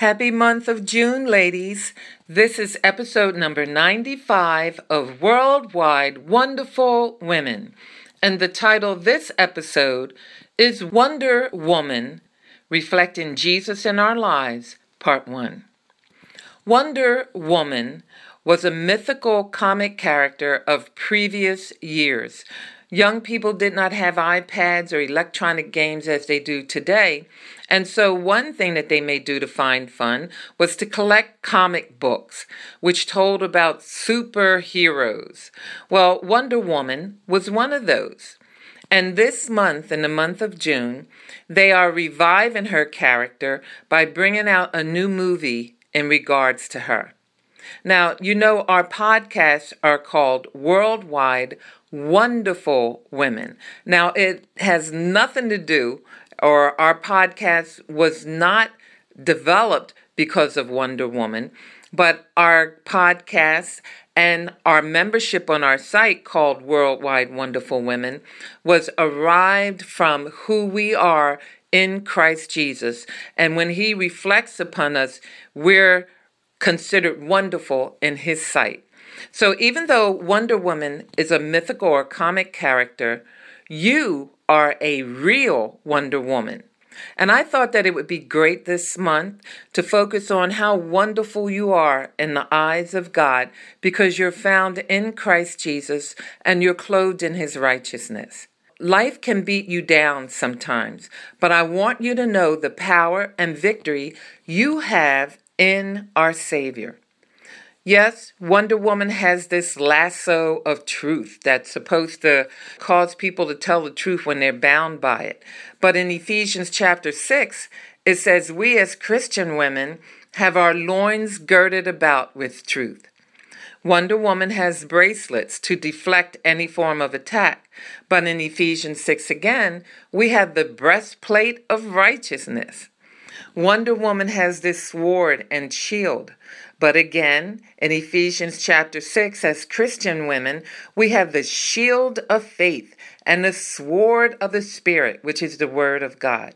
Happy month of June, ladies. This is episode number 95 of Worldwide Wonderful Women. And the title of this episode is Wonder Woman Reflecting Jesus in Our Lives, Part 1. Wonder Woman was a mythical comic character of previous years. Young people did not have iPads or electronic games as they do today, and so, one thing that they may do to find fun was to collect comic books, which told about superheroes. Well, Wonder Woman was one of those. And this month, in the month of June, they are reviving her character by bringing out a new movie in regards to her. Now, you know, our podcasts are called Worldwide Wonderful Women. Now, it has nothing to do or our podcast was not developed because of Wonder Woman, but our podcast and our membership on our site called Worldwide Wonderful Women was arrived from who we are in Christ Jesus. And when He reflects upon us, we're considered wonderful in His sight. So even though Wonder Woman is a mythical or comic character, you are a real Wonder Woman. And I thought that it would be great this month to focus on how wonderful you are in the eyes of God because you're found in Christ Jesus and you're clothed in his righteousness. Life can beat you down sometimes, but I want you to know the power and victory you have in our Savior. Yes, Wonder Woman has this lasso of truth that's supposed to cause people to tell the truth when they're bound by it. But in Ephesians chapter 6, it says, We as Christian women have our loins girded about with truth. Wonder Woman has bracelets to deflect any form of attack. But in Ephesians 6 again, we have the breastplate of righteousness. Wonder Woman has this sword and shield. But again, in Ephesians chapter 6, as Christian women, we have the shield of faith and the sword of the Spirit, which is the Word of God.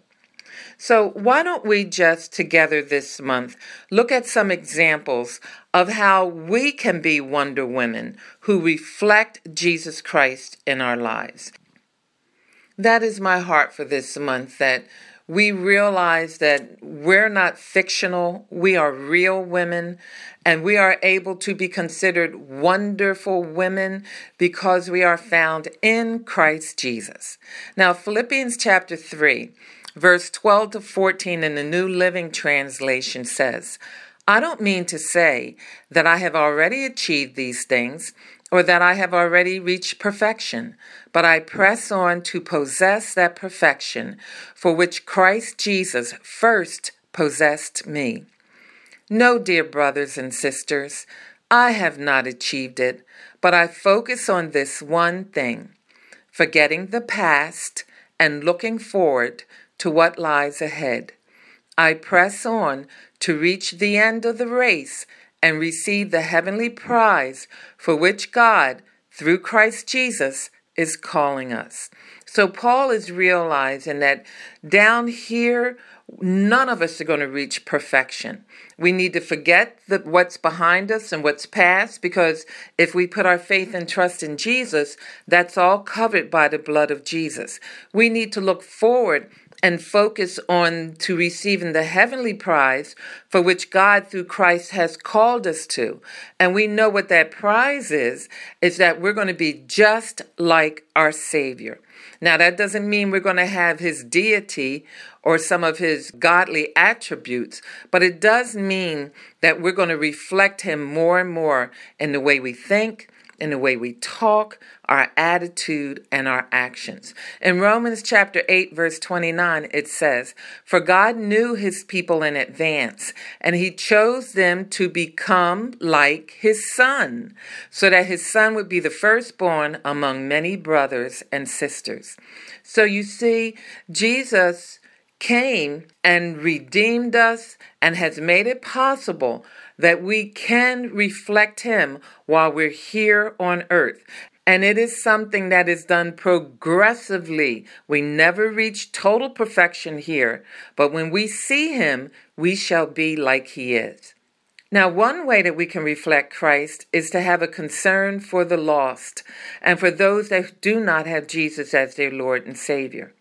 So, why don't we just together this month look at some examples of how we can be Wonder Women who reflect Jesus Christ in our lives? That is my heart for this month that we realize that we're not fictional, we are real women, and we are able to be considered wonderful women because we are found in Christ Jesus. Now, Philippians chapter 3, verse 12 to 14 in the New Living Translation says, I don't mean to say that I have already achieved these things or that I have already reached perfection, but I press on to possess that perfection for which Christ Jesus first possessed me. No, dear brothers and sisters, I have not achieved it, but I focus on this one thing forgetting the past and looking forward to what lies ahead. I press on to reach the end of the race and receive the heavenly prize for which God, through Christ Jesus, is calling us. So Paul is realizing that down here, none of us are going to reach perfection. We need to forget the, what's behind us and what's past because if we put our faith and trust in Jesus, that's all covered by the blood of Jesus. We need to look forward and focus on to receiving the heavenly prize for which God through Christ has called us to. And we know what that prize is, is that we're going to be just like our Savior. Now, that doesn't mean we're going to have his deity or some of his godly attributes, but it does mean that we're going to reflect him more and more in the way we think, in the way we talk, our attitude, and our actions. In Romans chapter 8, verse 29, it says, For God knew his people in advance, and he chose them to become like his son, so that his son would be the firstborn among many brothers and sisters. So you see, Jesus came and redeemed us and has made it possible that we can reflect Him while we're here on earth. And it is something that is done progressively. We never reach total perfection here, but when we see Him, we shall be like He is. Now, one way that we can reflect Christ is to have a concern for the lost and for those that do not have Jesus as their Lord and Savior.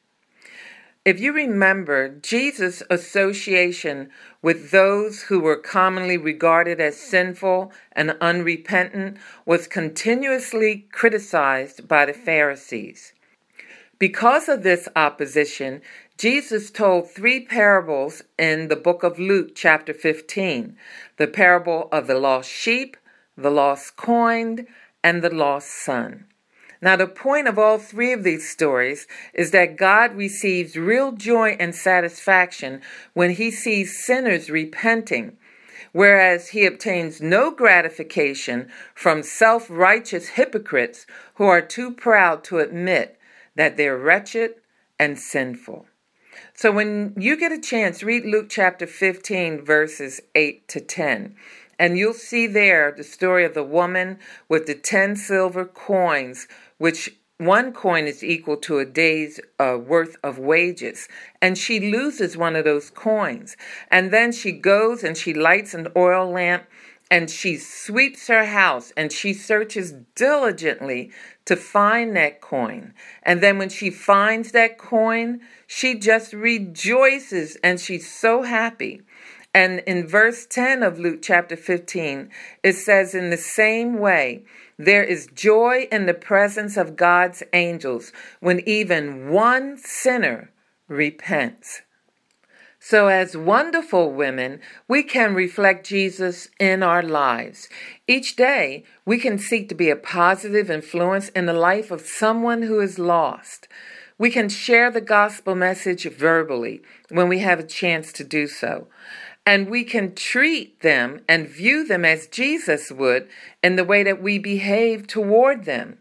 If you remember, Jesus' association with those who were commonly regarded as sinful and unrepentant was continuously criticized by the Pharisees. Because of this opposition, Jesus told three parables in the book of Luke, chapter 15 the parable of the lost sheep, the lost coin, and the lost son. Now, the point of all three of these stories is that God receives real joy and satisfaction when he sees sinners repenting, whereas he obtains no gratification from self righteous hypocrites who are too proud to admit that they're wretched and sinful. So, when you get a chance, read Luke chapter 15, verses 8 to 10. And you'll see there the story of the woman with the 10 silver coins which one coin is equal to a day's uh, worth of wages. And she loses one of those coins. And then she goes and she lights an oil lamp and she sweeps her house and she searches diligently to find that coin. And then when she finds that coin, she just rejoices and she's so happy. And in verse 10 of Luke chapter 15, it says, In the same way, there is joy in the presence of God's angels when even one sinner repents. So, as wonderful women, we can reflect Jesus in our lives. Each day, we can seek to be a positive influence in the life of someone who is lost. We can share the gospel message verbally when we have a chance to do so. And we can treat them and view them as Jesus would in the way that we behave toward them.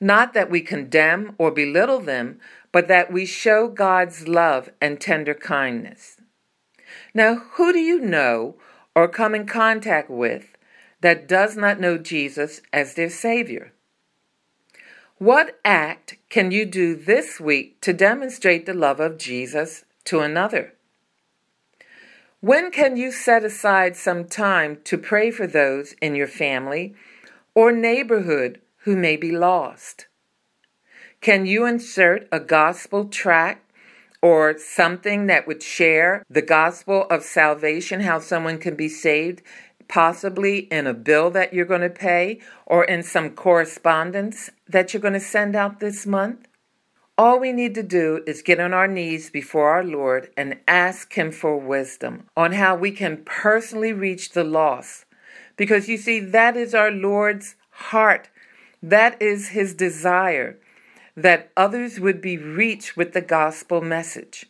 Not that we condemn or belittle them, but that we show God's love and tender kindness. Now, who do you know or come in contact with that does not know Jesus as their Savior? What act can you do this week to demonstrate the love of Jesus to another? When can you set aside some time to pray for those in your family or neighborhood who may be lost? Can you insert a gospel tract or something that would share the gospel of salvation, how someone can be saved, possibly in a bill that you're going to pay or in some correspondence that you're going to send out this month? All we need to do is get on our knees before our Lord and ask Him for wisdom on how we can personally reach the lost. Because you see, that is our Lord's heart. That is His desire that others would be reached with the gospel message.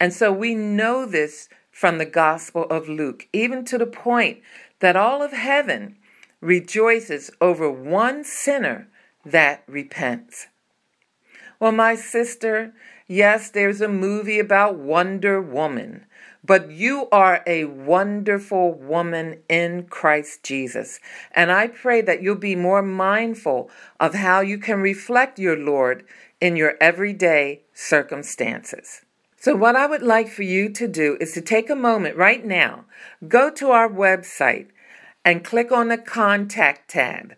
And so we know this from the Gospel of Luke, even to the point that all of heaven rejoices over one sinner that repents. Well, my sister, yes, there's a movie about Wonder Woman, but you are a wonderful woman in Christ Jesus. And I pray that you'll be more mindful of how you can reflect your Lord in your everyday circumstances. So, what I would like for you to do is to take a moment right now, go to our website, and click on the contact tab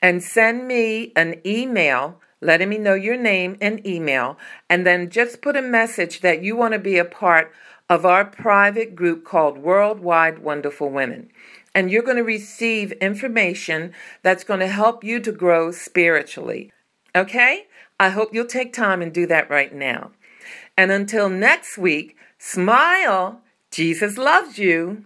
and send me an email letting me know your name and email, and then just put a message that you want to be a part of our private group called Worldwide Wonderful Women. And you're going to receive information that's going to help you to grow spiritually. Okay? I hope you'll take time and do that right now. And until next week, smile. Jesus loves you.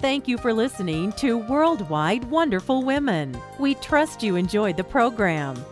Thank you for listening to Worldwide Wonderful Women. We trust you enjoyed the program.